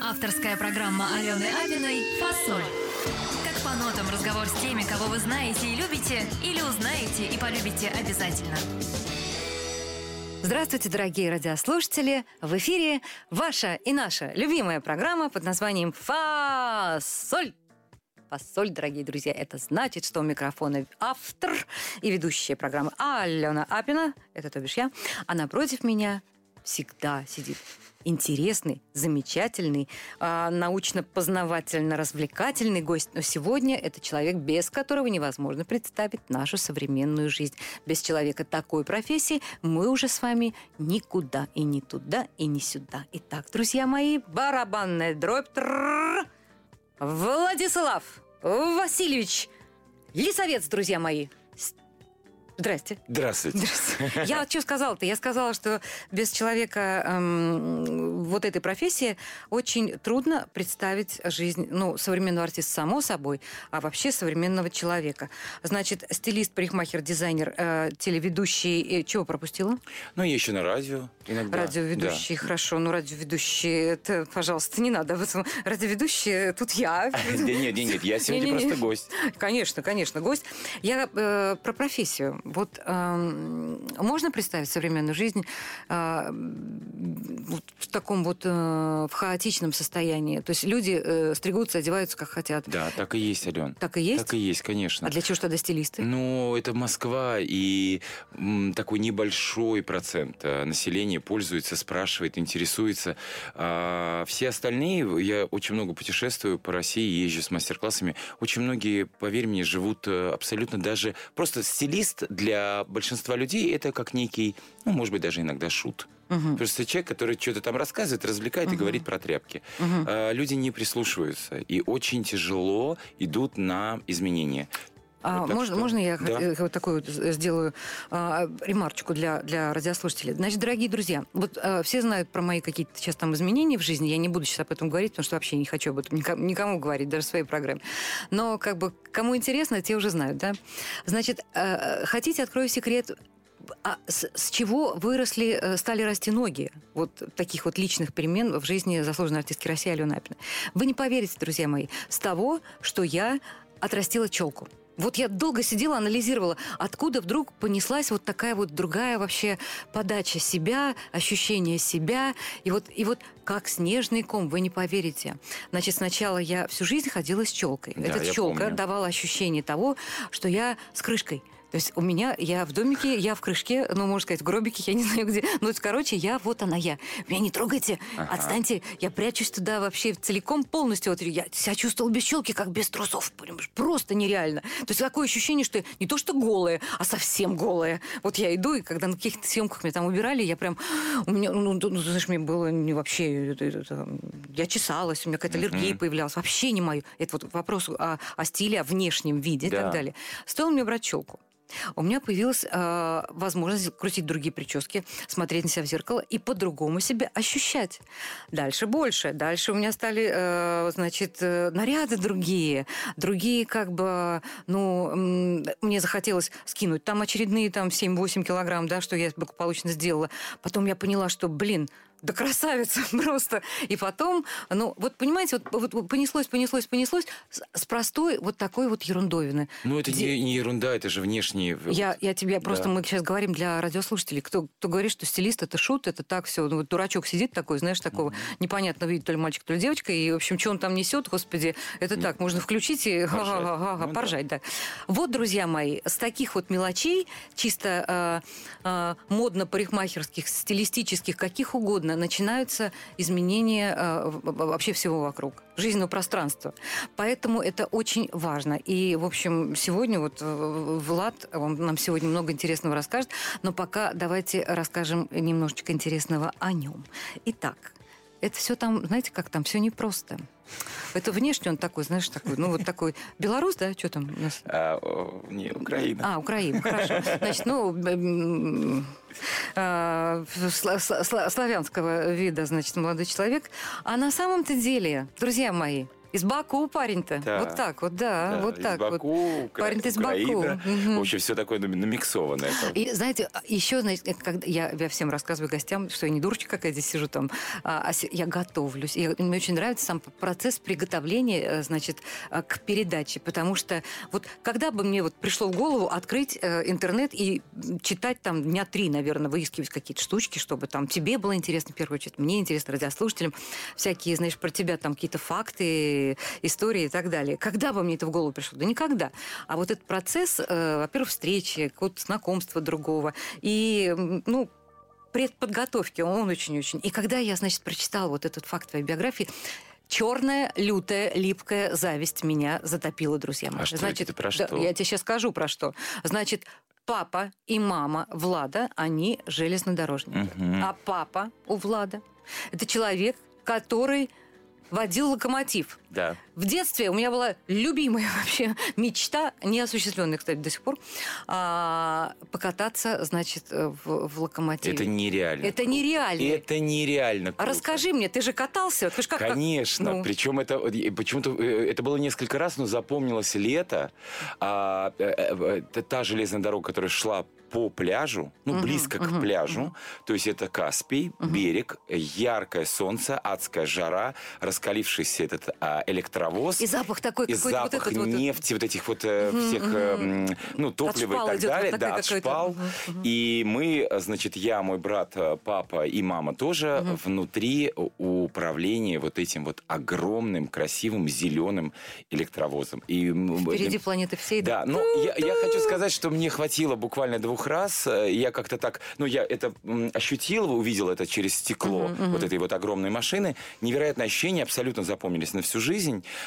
Авторская программа Алены Абиной «Фасоль». Как по нотам разговор с теми, кого вы знаете и любите, или узнаете и полюбите обязательно. Здравствуйте, дорогие радиослушатели! В эфире ваша и наша любимая программа под названием «Фасоль». Фасоль, дорогие друзья, это значит, что у микрофона автор и ведущая программы Алена Апина, это то бишь я, а напротив меня всегда сидит интересный, замечательный, а, научно-познавательно-развлекательный гость. Но сегодня это человек, без которого невозможно представить нашу современную жизнь. Без человека такой профессии мы уже с вами никуда и не туда, и не сюда. Итак, друзья мои, барабанная дробь. Трррр. Владислав Васильевич Лисовец, друзья мои. Здрасте. Здравствуйте. Я что сказала-то? Я сказала, что без человека эм, вот этой профессии очень трудно представить жизнь, ну, современного артиста, само собой, а вообще современного человека. Значит, стилист, парикмахер, дизайнер, э, телеведущий. Э, чего пропустила? Ну, я еще на радио иногда. Радиоведущий, Да. хорошо. Ну, радиоведущий, это, пожалуйста, не надо. Радиоведущий, тут я. Да нет, нет, нет, я сегодня просто гость. Конечно, конечно, гость. Я э, про профессию. Вот эм, можно представить современную жизнь э, вот в таком вот э, в хаотичном состоянии? То есть люди э, стригутся, одеваются как хотят. Да, так и есть, Ален. Так и есть? Так и есть, конечно. А для чего тогда стилисты? Ну, это Москва, и м, такой небольшой процент э, населения пользуется, спрашивает, интересуется. А все остальные, я очень много путешествую по России, езжу с мастер-классами. Очень многие, поверь мне, живут э, абсолютно даже... Просто стилист для большинства людей это как некий, ну, может быть, даже иногда шут. Просто человек, который что-то там рассказывает, развлекает и говорит про тряпки. А, Люди не прислушиваются, и очень тяжело идут на изменения. А, Вот можно, что- можно я Да. э, вот такую вот сделаю а, ремарочку для, для радиослушателей? Значит, дорогие друзья, вот а, все знают про мои какие-то сейчас там изменения в жизни. Я не буду сейчас об этом говорить, потому что вообще не хочу об этом никому, никому говорить, даже в своей программе. Но как бы кому интересно, те уже знают, да? Значит, э, хотите, открою секрет, а с, с чего выросли, э, стали расти ноги вот таких вот личных перемен в жизни заслуженной артистки России Алены Апиной? Вы не поверите, друзья мои, с того, что я отрастила челку. Вот я долго сидела, анализировала, откуда вдруг понеслась вот такая вот другая вообще подача себя, ощущение себя. И вот, и вот как снежный ком, вы не поверите. Значит, сначала я всю жизнь ходила с челкой. Да, Эта челка помню. давала ощущение того, что я с крышкой. То есть у меня, я в домике, я в крышке, ну, можно сказать, в гробике, я не знаю где. Ну, короче, я, вот она я. Меня не трогайте, Ага. отстаньте. Я прячусь туда вообще целиком, полностью. Вот я себя чувствовала без челки, как без трусов. понимаешь? Просто нереально. То есть такое ощущение, что не то что голая, а совсем голая. Вот я иду, и когда на каких-то съемках меня там убирали, я прям... У меня, ну, ну, ну, знаешь, мне было не вообще... это- это- я чесалась, у меня какая-то аллергия появлялась. Вообще не мою. Это вот вопрос о, о стиле, о внешнем виде и Да. так далее. Стоило мне брать челку. У меня появилась э, возможность крутить другие прически, смотреть на себя в зеркало и по-другому себя ощущать. Дальше больше. Дальше у меня стали, э, значит, э, наряды другие. Другие как бы, ну, мне захотелось скинуть там очередные там 7-8 килограмм, да, что я благополучно сделала. Потом я поняла, что, блин, да красавица просто. И потом, ну, вот понимаете, вот, вот понеслось, понеслось, понеслось с, с простой вот такой вот ерундовины. Ну, это Где- не, не ерунда, это же внешние... я, я тебе просто, Да. мы сейчас говорим для радиослушателей, кто, кто говорит, что стилист это шут, это так все, ну вот дурачок сидит такой, знаешь, такого непонятного вида, то ли мальчик, то ли девочка, и, в общем, что он там несет, господи, это так, можно включить и Поржать. ха-ха-ха-ха, Ну да. поржать, да. Вот, друзья мои, с таких вот мелочей, чисто э, э, модно-парикмахерских, стилистических, каких угодно, начинаются изменения э, вообще всего вокруг, жизненного пространства. Поэтому это очень важно. И, в общем, сегодня вот э, Влад он нам сегодня много интересного расскажет, но пока давайте расскажем немножечко интересного о нем. Итак, это все там, знаете, как там, все непросто. Это внешне он такой, знаешь, такой, ну вот такой белорус, да, что там у нас? А, не, Украина. А, Украина, хорошо. Значит, ну, э, сла- славянского вида, значит, молодой человек. А на самом-то деле, друзья мои, Из Баку парень-то. Да. Вот так вот, да. Да, вот из так вот. Баку, Укра- Парень из Баку. Мгм. В общем, все такое намиксованное. там. И знаете, еще, знаете, когда я, я всем рассказываю гостям, что я не дурочка какая здесь сижу там, а, а я готовлюсь. И мне очень нравится сам процесс приготовления, э, значит, э, к передаче, потому что вот когда бы мне вот пришло в голову открыть э, интернет и читать там дня три, наверное, выискивать какие-то штучки, чтобы там тебе было интересно, в первую очередь, мне интересно, радиослушателям, всякие, знаешь, про тебя там какие-то факты, истории и так далее. Когда бы мне это в голову пришло? Да никогда. А вот этот процесс, э, во-первых, встречи, какого-то знакомства другого и, ну, предподготовки, он очень-очень. И когда я, значит, прочитала вот этот факт твоей биографии, Черная, лютая, липкая зависть меня затопила, друзья мои. А что Значит, это? Про да, что? я тебе сейчас скажу про что. Значит, папа и мама Влада, они железнодорожники. Мгм. А папа у Влада – это человек, который водил локомотив. Да. В детстве у меня была любимая вообще мечта, неосуществленная, кстати, до сих пор, а, покататься, значит, в, в локомотиве. Это нереально. Это нереально. Это нереально. Круто. расскажи мне, ты же катался? Ты ж как, как- Конечно. ну. Причем это почему-то э, это было несколько раз, но запомнилось лето. А, э, э, э, та железная дорога, которая шла по пляжу, ну, Мгм, близко к мгм, пляжу. То есть это Каспий, берег, яркое солнце, адская жара, раскалившийся этот а, электровоз. И запах такой И какой-то вот запах этот вот. нефти, вот этих вот Мгм, всех, м, ну, топлива и так идет вот далее. такая да, от какая-то. шпал. Мгм, мгм. И мы, значит, я, мой брат, э, папа и мама тоже внутри у- управления вот этим вот огромным, красивым, зеленым электровозом. И, Впереди планеты всей. да, но я, я хочу сказать, что мне хватило буквально двух раз. Я как-то так, ну, я это ощутил, увидел это через стекло вот этой вот огромной машины. Невероятное ощущение, абсолютно запомнились на всю жизнь.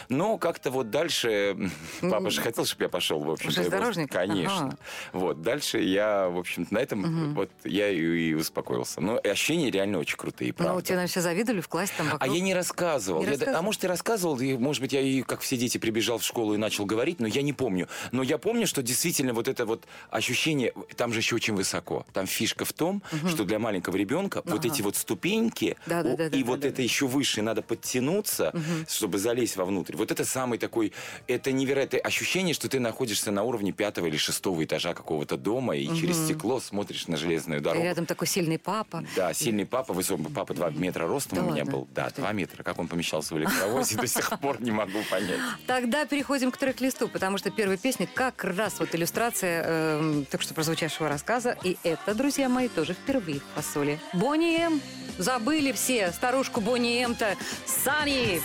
Но как-то вот дальше... Папа же хотел, чтобы я пошел, в общем Железнодорожник? Конечно. Ага. Вот, дальше я, в общем-то, на этом вот я и, и успокоился. Но ощущения реально очень крутые, Ну, правда. тебе, наверное, все завидовали в классе там А вокруг. я не рассказывал. Не Я- рассказывал? а может, и рассказывал, и, может быть, я и, как все дети, прибежал в школу и начал говорить, но я не помню. Но я помню, что действительно вот это вот ощущение, там же еще очень высоко. Там фишка в том, что для маленького ребенка вот Ага. эти вот ступеньки, Да, да, да, и да, вот да, это да. еще выше надо подтянуться, чтобы залезть вовнутрь. Вот это самый такой, это невероятное ощущение, что ты находишься на уровне пятого или шестого этажа какого-то дома, и через стекло смотришь на железную И дорогу. рядом такой сильный папа. Да, сильный папа, высокий папа 2 метра ростом Да у меня ладно? был. Да. 2 метра. Как он помещался в электровозе, до сих пор не могу понять. Тогда переходим к трек-листу, потому что первая песня как раз вот иллюстрация только что прозвучавшего рассказа. И это, друзья мои, тоже впервые в фасоле. Бонни М. Забыли все старушку Бонни М-то. Сани!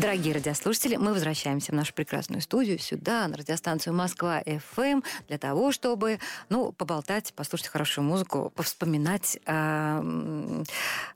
Дорогие радиослушатели, мы возвращаемся в нашу прекрасную студию сюда, на радиостанцию Москва FM, для того, чтобы, ну, поболтать, послушать хорошую музыку, повспоминать. М,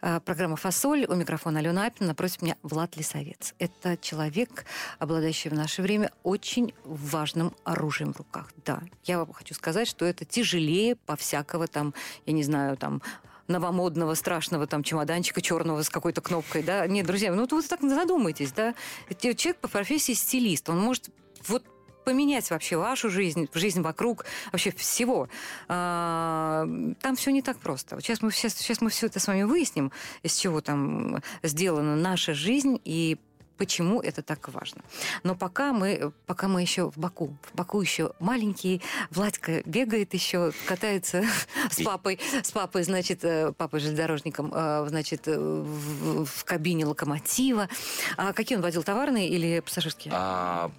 а, программа «Фасоль». У микрофона Алена Апина, напротив меня Влад Лисовец. Это человек, обладающий в наше время очень важным оружием в руках. Да, я вам хочу сказать, что это тяжелее по всякого там, я не знаю, там, новомодного, страшного там чемоданчика черного с какой-то кнопкой, да. Нет, друзья, ну вот так задумайтесь, да. Человек по профессии стилист, он может вот поменять вообще вашу жизнь, жизнь вокруг, вообще всего. А, Там все не так просто. Сейчас мы, сейчас, сейчас мы все это с вами выясним, из чего там сделана наша жизнь и почему это так важно. Но пока мы, пока мы еще в Баку, в Баку еще маленький, Владька бегает еще, катается с папой, с папой, значит, э, папой железнодорожником, э, значит, э, в, в кабине локомотива. А какие он водил, товарные или пассажирские? А,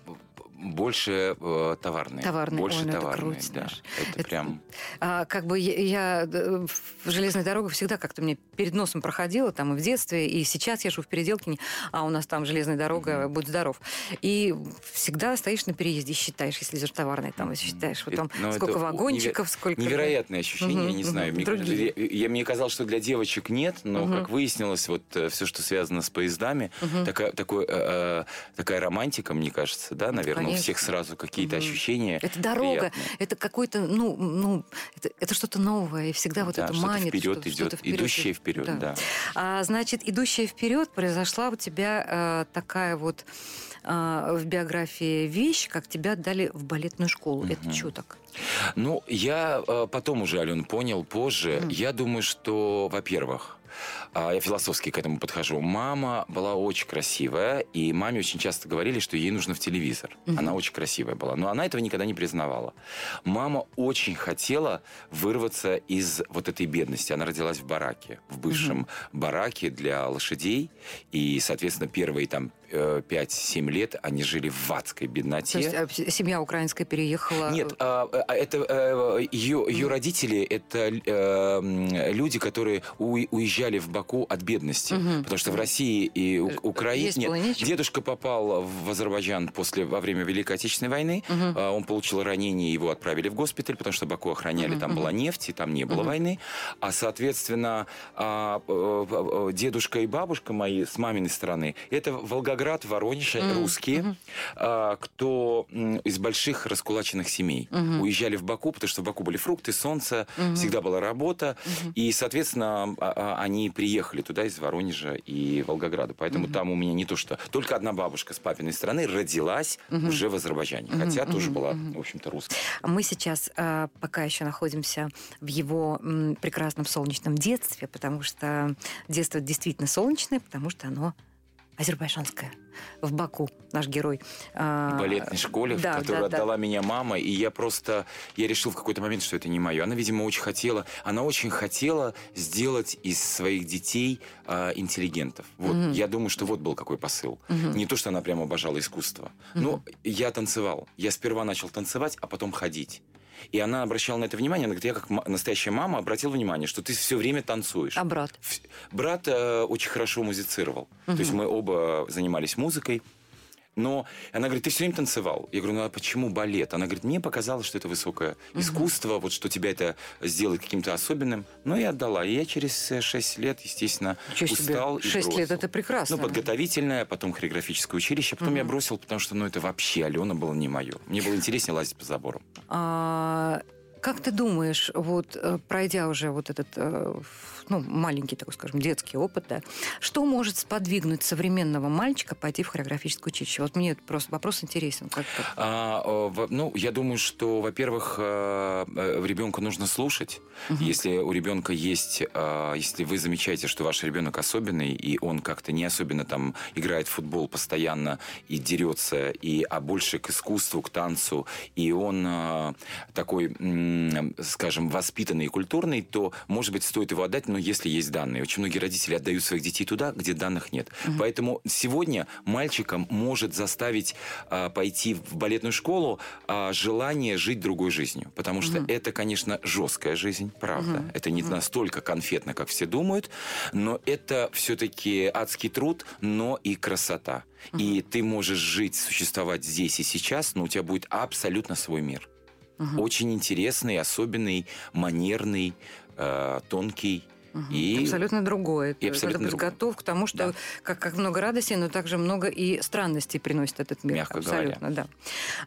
больше э, товарные. Товарные. Больше Ой, ну это товарные, круть, да. знаешь. Это, Это- прям... А, как бы я, я э, в железной дороге всегда как-то мне перед носом проходила, там и в детстве, и сейчас я живу в Переделкине, а у нас там железная дорога, будь здоров. И всегда стоишь на переезде, и считаешь, если идешь товарный, там, и считаешь, вот там, Ну, это сколько вагончиков, неве- сколько... Невероятное ощущение, я Мгм, не знаю. мгм. Мне, Другие. я, я- мне казалось, что для девочек нет, но, как выяснилось, вот все, что связано с поездами, такая, такой, э, э, такая романтика, мне кажется, да, наверное, у Конечно. всех сразу какие-то ощущения. Это дорога, приятные. это какой-то, ну, ну, это, это что-то новое, и всегда вот Да, это что-то манит. вперед что-то- идет, что-то вперед идет. вперед, да. А, значит, идущая вперед произошла у тебя э, такая вот э, в биографии вещь, как тебя отдали в балетную школу. Это что так? Ну, я э, потом уже, Ален, понял позже. Я думаю, что, во-первых, а, я философски к этому подхожу. Мама была очень красивая, и маме очень часто говорили, что ей нужно в телевизор. Она очень красивая была, но она этого никогда не признавала. Мама очень хотела вырваться из вот этой бедности. Она родилась в бараке, в бывшем бараке для лошадей, и, соответственно, первые там э, 5-7 лет они жили в адской бедноте. То есть э, семья украинская переехала... Нет, а, а, это э, ее, ее родители это э, люди, которые уезжали в Баку от бедности, потому что в России и У- Э, Украине есть дедушка попал в Азербайджан после во время Великой Отечественной войны, А, он получил ранение, его отправили в госпиталь, потому что Баку охраняли, там была нефть и там не было войны, а соответственно а, э, э, дедушка и бабушка мои с маминой стороны это Волгоград, Воронеж, русские, а, кто из больших раскулаченных семей. Уезжали в Баку, потому что в Баку были фрукты, солнце, всегда была работа, и, соответственно, они приехали туда из Воронежа и Волгограда. Поэтому там у меня не то что... Только одна бабушка с папиной стороны родилась уже в Азербайджане, хотя тоже была, в общем-то, русская. Мы сейчас э, пока еще находимся в его м, прекрасном солнечном детстве, потому что детство действительно солнечное, потому что оно азербайджанское. В Баку наш герой. а, в балетной школе, да, в которую да, да. отдала меня мама, и я просто, я решил в какой-то момент, что это не мое. Она, видимо, очень хотела, она очень хотела сделать из своих детей а, интеллигентов. Вот, я думаю, что вот был какой посыл. Не то, что она прямо обожала искусство. Но я танцевал. Я сперва начал танцевать, а потом ходить. И она обращала на это внимание. Она говорит, я как настоящая мама обратил внимание, что ты все время танцуешь. А брат? Брат э, очень хорошо музицировал. То есть мы оба занимались музыкой. Но она говорит, ты все время танцевал. Я говорю, ну а почему балет? Она говорит, мне показалось, что это высокое искусство, вот что тебя это сделает каким-то особенным. Ну и отдала. И я через 6 лет, естественно, себе, устал и шесть лет бросил. это прекрасно. Ну, подготовительное, потом хореографическое училище. Потом я бросил, потому что, ну, это вообще, Алена было не мое. Мне было интереснее лазить по заборам. А, как ты думаешь, вот э, пройдя уже вот этот э, ну, маленький, такой скажем, детский опыт, да, что может сподвигнуть современного мальчика пойти в хореографическое училище? Вот мне просто вопрос интересен. Как, как- А, э, ну, я думаю, что, во-первых, ребенка нужно слушать. Если у ребенка есть, если вы замечаете, что ваш ребенок особенный, и он как-то не особенно там играет в футбол постоянно и дерется, и, а больше к искусству, к танцу, и он такой, скажем, воспитанный и культурный, то, может быть, стоит его отдать, но если есть данные. Очень многие родители отдают своих детей туда, где данных нет. Поэтому сегодня мальчикам может заставить а, пойти в балетную школу а, желание жить другой жизнью. Потому что это, конечно, жесткая жизнь, правда. Это не настолько конфетно, как все думают, но это все-таки адский труд, но и красота. И ты можешь жить, существовать здесь и сейчас, но у тебя будет абсолютно свой мир. Очень интересный, особенный, манерный, э, тонкий. И абсолютно другое. и абсолютно Надо быть другое. готов к тому, что Да. как, как много радости, но также много и странностей приносит этот мир. Мягко абсолютно, да.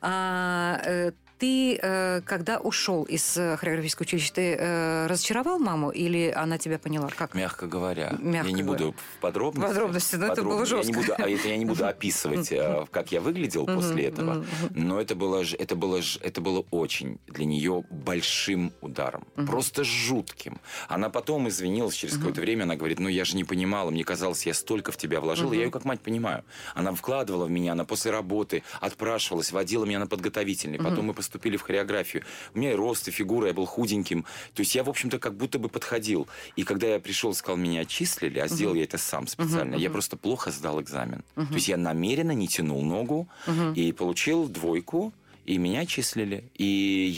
А, э, ты, э, когда ушел из э, хореографического училища, ты э, разочаровал маму или она тебя поняла? Как? Мягко говоря, Мягко я не говоря. буду в подробности. Подробности, но это было подробно. Я не жестко. буду, а это я не буду описывать, как я выглядел после этого. Но это было, это было, это было очень для нее большим ударом, просто жутким. Она потом извинилась через какое-то время, она говорит, ну я же не понимала, мне казалось, я столько в тебя вложила, я ее как мать понимаю. Она вкладывала в меня, она после работы отпрашивалась, водила меня на подготовительный, потом мы поступили в хореографию. У меня и рост, и фигура, я был худеньким. То есть я, в общем-то, как будто бы подходил. И когда я пришел, сказал, меня отчислили, а сделал я это сам специально, я просто плохо сдал экзамен. То есть я намеренно не тянул ногу и получил двойку. И меня числили. И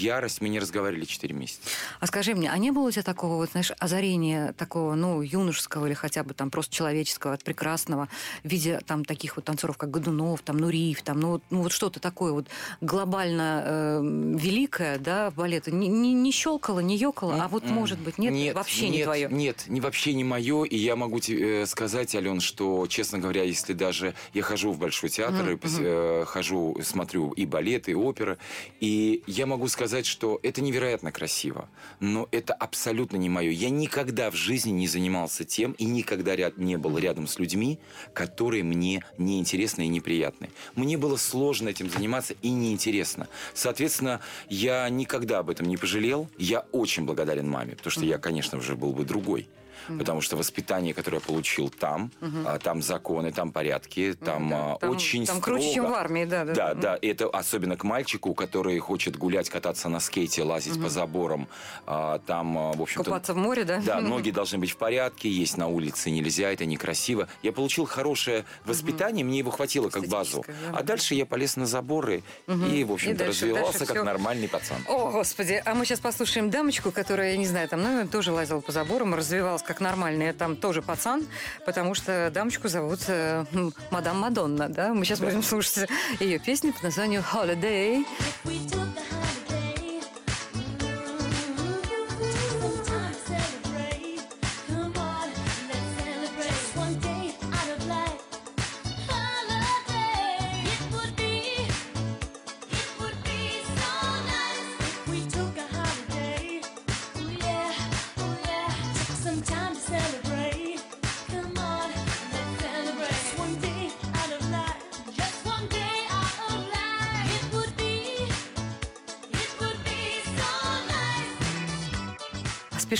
ярость, мы не разговаривали 4 месяца. А скажи мне, а не было у тебя такого, вот, знаешь, озарения такого, ну, юношеского или хотя бы там просто человеческого, от прекрасного, в виде там таких вот танцоров, как Годунов, там, Нуриев, там, ну, ну вот что-то такое вот глобально э, великое, да, балета, не, не, не щелкало, не ёкало, а вот, М-м. может быть, нет, вообще не нет, твое. Нет, не, вообще не мое. И я могу тебе э, сказать, Ален, что, честно говоря, если даже я хожу в Большой театр, Мгм, и пос- э, хожу, смотрю и балет, и опера, и я могу сказать, что это невероятно красиво, но это абсолютно не мое. Я никогда в жизни не занимался тем и никогда ряд, не был рядом с людьми, которые мне неинтересны и неприятны. Мне было сложно этим заниматься и неинтересно. Соответственно, я никогда об этом не пожалел. Я очень благодарен маме, потому что я, конечно, уже был бы другой. Потому что воспитание, которое я получил там, а, там законы, там порядки, там, Да, а, там- очень Там строго. круче, чем в армии, да. Да, Да, да, это особенно к мальчику, который хочет гулять, кататься на скейте, лазить по заборам, а, там, в общем-то... Купаться в море, да? Да, ноги должны быть в порядке, есть на улице нельзя, это некрасиво. Я получил хорошее воспитание, мне его хватило как базу. Да. А дальше я полез на заборы и, в общем-то, развивался дальше как всё. нормальный пацан. О, господи, а мы сейчас послушаем дамочку, которая, я не знаю, там, наверное, тоже лазила по заборам, развивалась как нормальная, там тоже пацан, потому что дамочку зовут э, Мадам Мадонна, да? Мы сейчас будем слушать ее песню под названием holiday.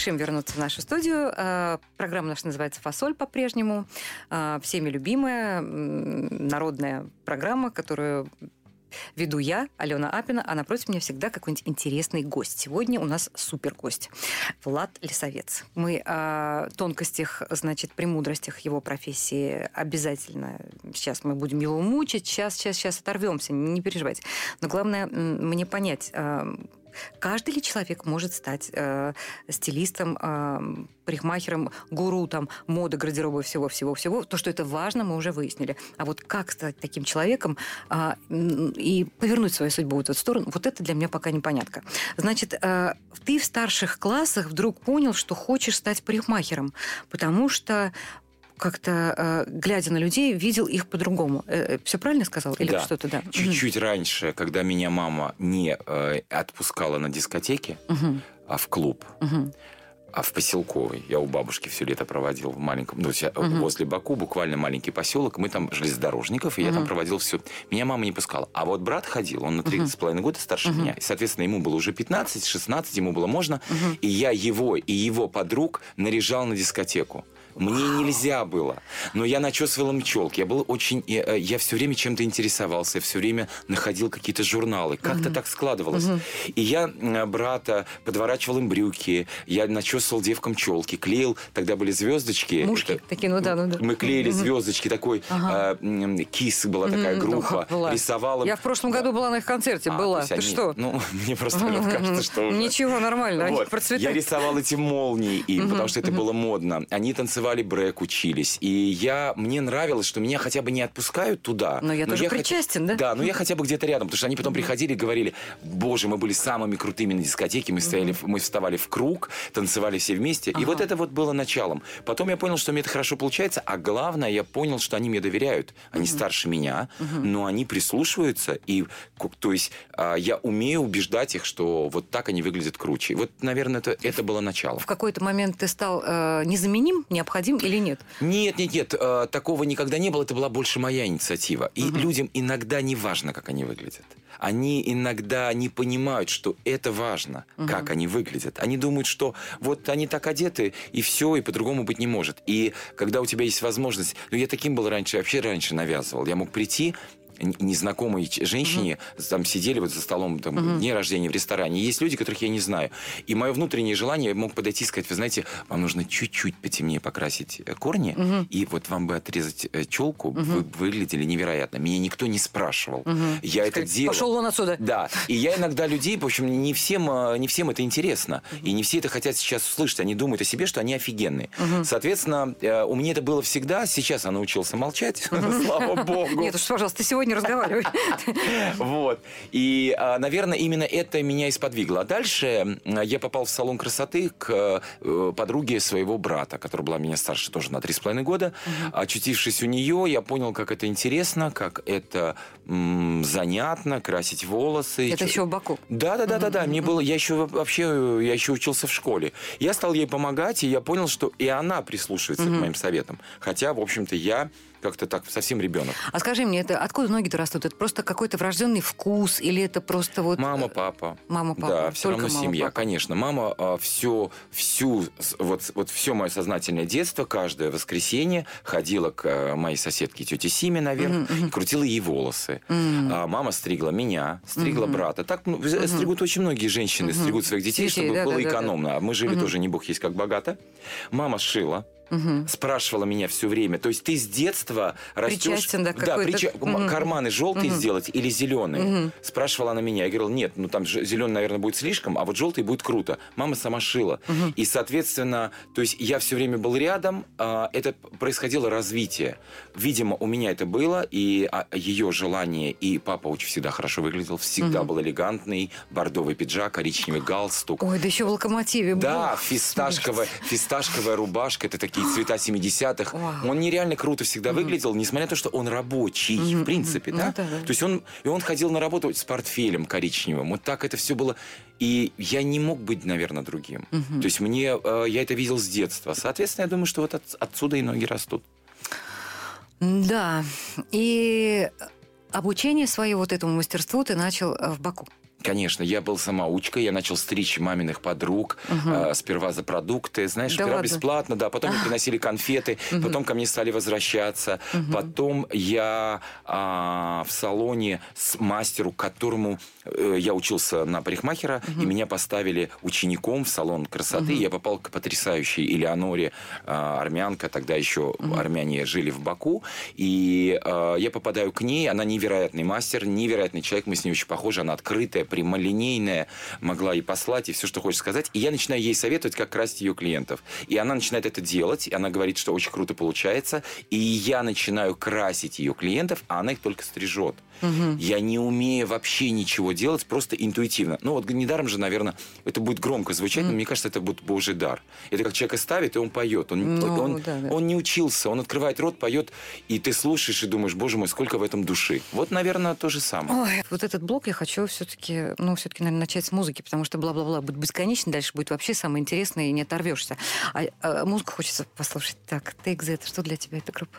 Спешим вернуться в нашу студию. Э, Программа наша называется «Фасоль» по-прежнему. Э, Всеми любимая народная программа, которую веду я, Алена Апина, а напротив меня всегда какой-нибудь интересный гость. Сегодня у нас супер гость. Влад Лисовец. Мы о тонкостях, значит, премудростях его профессии обязательно. Сейчас мы будем его мучить. Сейчас, сейчас, сейчас оторвемся. Не переживайте. Но главное мне понять, э, Каждый ли человек может стать э, стилистом, э, парикмахером, гуру там, моды, гардероба, всего-всего-всего? То, что это важно, мы уже выяснили. А вот как стать таким человеком м, и повернуть свою судьбу в эту сторону, вот это для меня пока непонятка. Значит, э, ты в старших классах вдруг понял, что хочешь стать парикмахером, потому что как-то, э, глядя на людей, видел их по-другому. все правильно сказал? Или Да. что-то, да? Чуть-чуть раньше, когда меня мама не э, отпускала на дискотеке, Мгм. а в клуб, Мгм. а в поселковой. Я у бабушки все лето проводил в маленьком, ну, Мгм. возле Баку, буквально маленький поселок. Мы там железнодорожников, и я там проводил все. Меня мама не пускала. А вот брат ходил, он на три с половиной года старше меня. И, соответственно, ему было уже 15-16, ему было можно. И я его и его подруг наряжал на дискотеку. Мне нельзя было. Но я начесывал им челки. Я был очень... Я, э, я все время чем-то интересовался. Я все время находил какие-то журналы. Как-то так складывалось. И я э, брата подворачивал им брюки. Я начесывал девкам челки. Клеил. Тогда были звездочки. Мушки Это- такие, ну да, ну да. Мы клеили звездочки. Такой Ага. э, кис была такая Мгм, группа. ну, была. Рисовал им. Я в прошлом году была на их концерте, А, была. Ты они- что? Ну, мне просто кажется, что. Ничего, нормально, они Вот. процветают. Я рисовал эти молнии им, потому что это было модно. Они танцевали брэк, учились. И я, мне нравилось, что меня хотя бы не отпускают туда. Но я тоже хотя- причастен, да? Да, но я хотя бы где-то рядом. Потому что они потом приходили и говорили, боже, мы были самыми крутыми на дискотеке, мы, стояли, мы вставали в круг, танцевали все вместе. И вот это вот было началом. Потом я понял, что мне это хорошо получается, а главное, я понял, что они мне доверяют. Они старше меня, но они прислушиваются. И, то есть, а, я умею убеждать их, что вот так они выглядят круче. И Вот, наверное, это, это было начало. В какой-то момент ты стал э, незаменим, необходим или нет? Нет, нет, нет, э, такого никогда не было. Это была больше моя инициатива. И людям иногда не важно, как они выглядят. Они иногда не понимают, что это важно, как они выглядят. Они думают, что вот они так одеты, и все, и по-другому быть не может. И когда у тебя есть возможность... Ну, я таким был раньше, вообще раньше навязывал. Я мог прийти незнакомой женщине, там сидели вот за столом, там, дне рождения в ресторане. Есть люди, которых я не знаю. И мое внутреннее желание, я мог подойти и сказать, вы знаете, вам нужно чуть-чуть потемнее покрасить э, корни, и вот вам бы отрезать челку, вы бы выглядели невероятно. Меня никто не спрашивал. Я это делал. Пошел он отсюда. Да, и я иногда людей, в общем, не всем, э, не всем это интересно. И не все это хотят сейчас услышать. Они думают о себе, что они офигенные. Соответственно, э, у меня это было всегда. Сейчас я научился молчать, слава богу. Нет уж, пожалуйста, ты сегодня разговаривай. Вот. И, а, наверное, именно это меня и сподвигло. А дальше я попал в салон красоты к э, подруге своего брата, которая была меня старше тоже на три с половиной года. Очутившись у нее, я понял, как это интересно, как это занятно, красить волосы. Это еще в Баку. да, да, да, да, да. Мне было, я еще вообще, э, я еще учился в школе. Я стал ей помогать, и я понял, что и она прислушивается к моим советам. Хотя, в общем-то, я как-то так совсем ребенок. А скажи мне, это откуда ноги-то растут? Это просто какой-то врожденный вкус или это просто вот... Мама, э, папа. Мама, папа. Да, все Только равно мама, семья, папа. конечно. Мама все, всю, вот, вот все мое сознательное детство, каждое воскресенье ходила к э, моей соседке тете Симе наверх и крутила ей волосы. А мама стригла меня, стригла брата. Так ну, в- стригут очень многие женщины, стригут своих детей, Детей, чтобы да, было да, да, да. экономно. А мы жили тоже не бог есть как богато. Мама шила. Спрашивала меня все время. То есть ты с детства растешь... Причастен, да, да прича- Мгм. карманы желтые сделать или зеленые? Спрашивала она меня. Я говорил, нет, ну там зеленый, наверное, будет слишком, а вот желтый будет круто. Мама сама шила. И, соответственно, то есть я все время был рядом, а, это происходило развитие. Видимо, у меня это было, и а, ее желание, и папа очень всегда хорошо выглядел, всегда был элегантный, бордовый пиджак, коричневый галстук. Ой, да еще в локомотиве. Да, Бог, фисташковая, фисташковая рубашка, это такие цвета 70-х. Вау. Он нереально круто всегда выглядел, несмотря на то, что он рабочий, в принципе, Ну да. То есть он, и он ходил на работу с портфелем коричневым. Вот так это все было. И я не мог быть, наверное, другим. То есть мне, э, я это видел с детства. Соответственно, я думаю, что вот от- отсюда и ноги растут. Да. И обучение свое вот этому мастерству ты начал э, в Баку. Конечно, я был самоучкой, я начал стричь маминых подруг, э, сперва за продукты, знаешь, Да ладно? бесплатно, да, потом мне приносили конфеты, потом ко мне стали возвращаться, потом я а, в салоне с мастеру, которому э, я учился на парикмахера, и меня поставили учеником в салон красоты, я попал к потрясающей Элеоноре, а, армянка, тогда еще армяне жили в Баку, и а, я попадаю к ней, она невероятный мастер, невероятный человек, мы с ней очень похожи, она открытая, прямолинейная, могла и послать, и все, что хочешь сказать. И я начинаю ей советовать, как красить ее клиентов. И она начинает это делать, и она говорит, что очень круто получается, и я начинаю красить ее клиентов, а она их только стрижет. Я не умею вообще ничего делать, просто интуитивно. Ну вот недаром же, наверное, это будет громко звучать, но мне кажется, это будет божий дар. Это как человека ставит, и он поет. Он, Ну, он, да, да. он не учился, он открывает рот, поет, и ты слушаешь и думаешь, боже мой, сколько в этом души. Вот, наверное, то же самое. Ой, вот этот блок я хочу все-таки, ну, все-таки, наверное, начать с музыки, потому что бла-бла-бла будет бесконечно, дальше будет вообще самое интересное, и не оторвешься. А, а музыку хочется послушать. Так, Take That, что для тебя эта группа?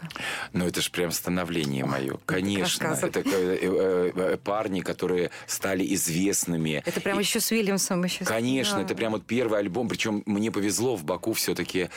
Ну, это же прям становление мое. Конечно. рассказывай. Это э, э, э, парни, которые стали известными. Это прямо И- еще с Уильямсом. Еще Конечно, Да. это прям вот первый альбом. Причем мне повезло, в Баку все-таки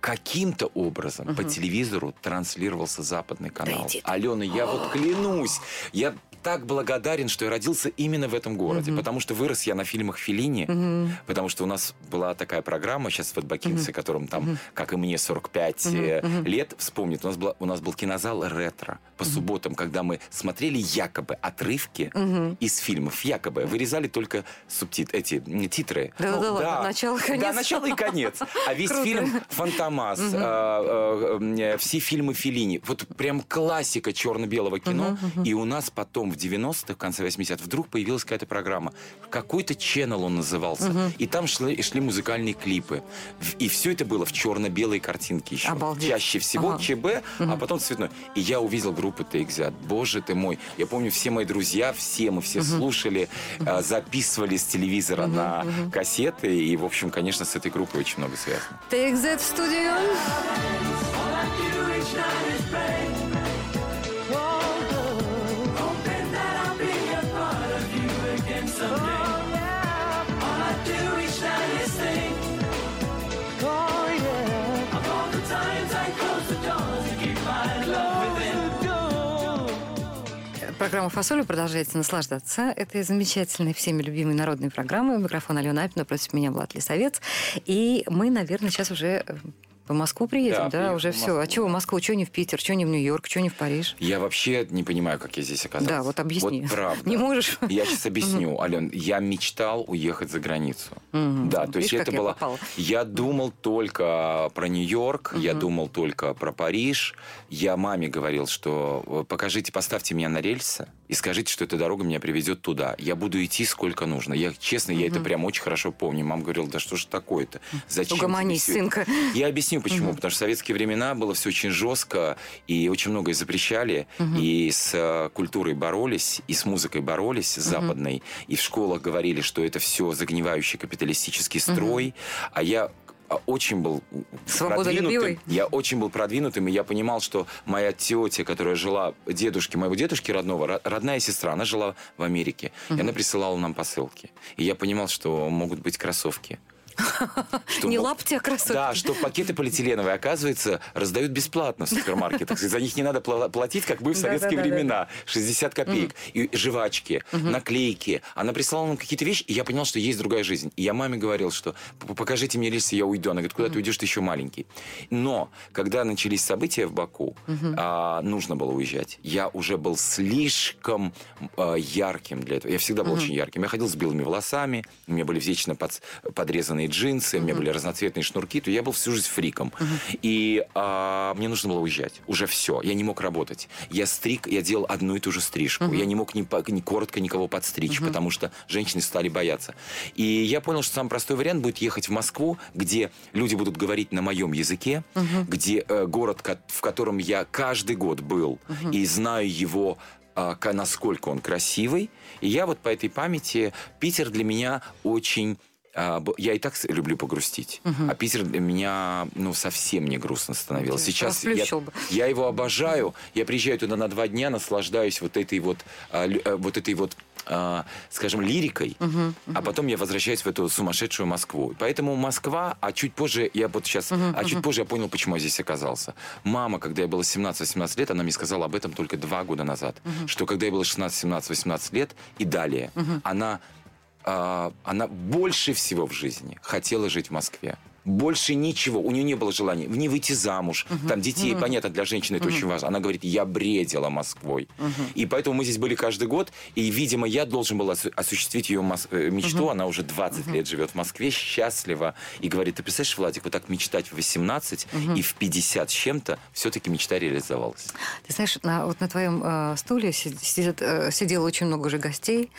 каким-то образом по телевизору транслировался западный канал. ты. Алена, я вот клянусь, я так благодарен, что я родился именно в этом городе, потому что вырос я на фильмах Феллини, потому что у нас была такая программа сейчас в Бакинсе, которым там, как и мне, 45 э, лет, вспомнит, у нас, была, у нас был кинозал ретро по субботам, когда мы смотрели якобы отрывки из фильмов, якобы, вырезали только субтит, эти титры. Да, Ну, да. ладно, начало, конец. Да, начало и конец. А весь Круто. фильм Фантомас, а, э, все фильмы Феллини. Вот прям классика черно-белого кино. И у нас потом в 90-х, в конце 80-х, вдруг появилась какая-то программа. Какой-то channel он назывался. И там шли, шли музыкальные клипы. И все это было в черно-белой картинке еще. Обалдеть. Чаще всего Ага. ЧБ, а потом цветной. И я увидел группу That. Боже ты мой. Я помню, все мои друзья, все мы все слушали, а, записывали с телевизора на кассеты. И, в общем, конечно, с этой группой очень много связано. That в студию. Программа «Фасоли». Продолжайте наслаждаться этой замечательной, всеми любимой народной программой. Микрофон Алена Апина, против меня Влад Лисовец. И мы, наверное, сейчас уже э, по Москву приедем, Да, да, уже все. А чего в Москву, чего не в Питер, чего не в Нью-Йорк, чего не в Париж? Я вообще не понимаю, как я здесь оказался. Да, вот объясни. Вот правда. Не можешь? Я сейчас объясню, Ален. Я мечтал уехать за границу. Да, то есть это было... Я думал только про Нью-Йорк, я думал только про Париж. Я маме говорил, что покажите, поставьте меня на рельсы и скажите, что эта дорога меня приведет туда. Я буду идти сколько нужно. Я, честно, я это прям очень хорошо помню. Мама говорила, да что ж такое-то? Зачем Угомонись, всё это?» сынка. Я объясню, почему. Потому что в советские времена было все очень жестко, и очень многое запрещали, и с э, культурой боролись, и с музыкой боролись, с западной. И в школах говорили, что это все загнивающий капиталистический строй. А я очень был продвинутым. Я очень был продвинутым, и я понимал, что моя тетя, которая жила, дедушки, моего дедушки родного, ро- родная сестра, она жила в Америке. И она присылала нам посылки. И я понимал, что могут быть кроссовки. Что Не лапти, а кроссовки. да, что пакеты полиэтиленовые, оказывается, раздают бесплатно в супермаркетах. За них не надо пла- платить, как бы в советские времена. 60 копеек. И жвачки, наклейки. Она прислала нам какие-то вещи, и я понял, что есть другая жизнь. И я маме говорил, что «П- покажите мне рельсы, я уйду. Она говорит, куда ты уйдешь, ты еще маленький. Но, когда начались события в Баку, а, нужно было уезжать. Я уже был слишком а, ярким для этого. Я всегда был очень ярким. Я ходил с белыми волосами, у меня были вечно подс- подрезанные джинсы, у меня были разноцветные шнурки, то я был всю жизнь фриком. И а, мне нужно было уезжать. Уже все. Я не мог работать. Я стриг, я делал одну и ту же стрижку. Я не мог ни, ни коротко никого подстричь, потому что женщины стали бояться. И я понял, что самый простой вариант будет ехать в Москву, где люди будут говорить на моем языке, где э, город, в котором я каждый год был и знаю его а, насколько он красивый. И я вот по этой памяти Питер для меня очень я и так люблю погрустить, а Питер для меня ну совсем не грустно становилось. Ты Сейчас я, бы. я его обожаю. Я приезжаю туда на два дня, наслаждаюсь вот этой вот а, э, вот этой вот а, скажем лирикой, а потом я возвращаюсь в эту сумасшедшую Москву. Поэтому Москва, а чуть позже я вот сейчас, а чуть позже я понял, почему я здесь оказался. Мама, когда я было 17-18 лет, она мне сказала об этом только два года назад, что когда я было 16, 17, 18 лет и далее, она а, она больше всего в жизни хотела жить в Москве. Больше ничего. У нее не было желания не выйти замуж. Там детей, понятно, для женщины это очень важно. Она говорит, я бредила Москвой. И поэтому мы здесь были каждый год. И, видимо, я должен был осу- осуществить ее мос- э, мечту. Она уже 20 лет живет в Москве, счастлива. И говорит, ты представляешь, Владик, вот так мечтать в 18 и в 50 с чем-то, все-таки мечта реализовалась. Ты знаешь, на, вот на твоем э, стуле си- сидят, э, сидело очень много уже гостей,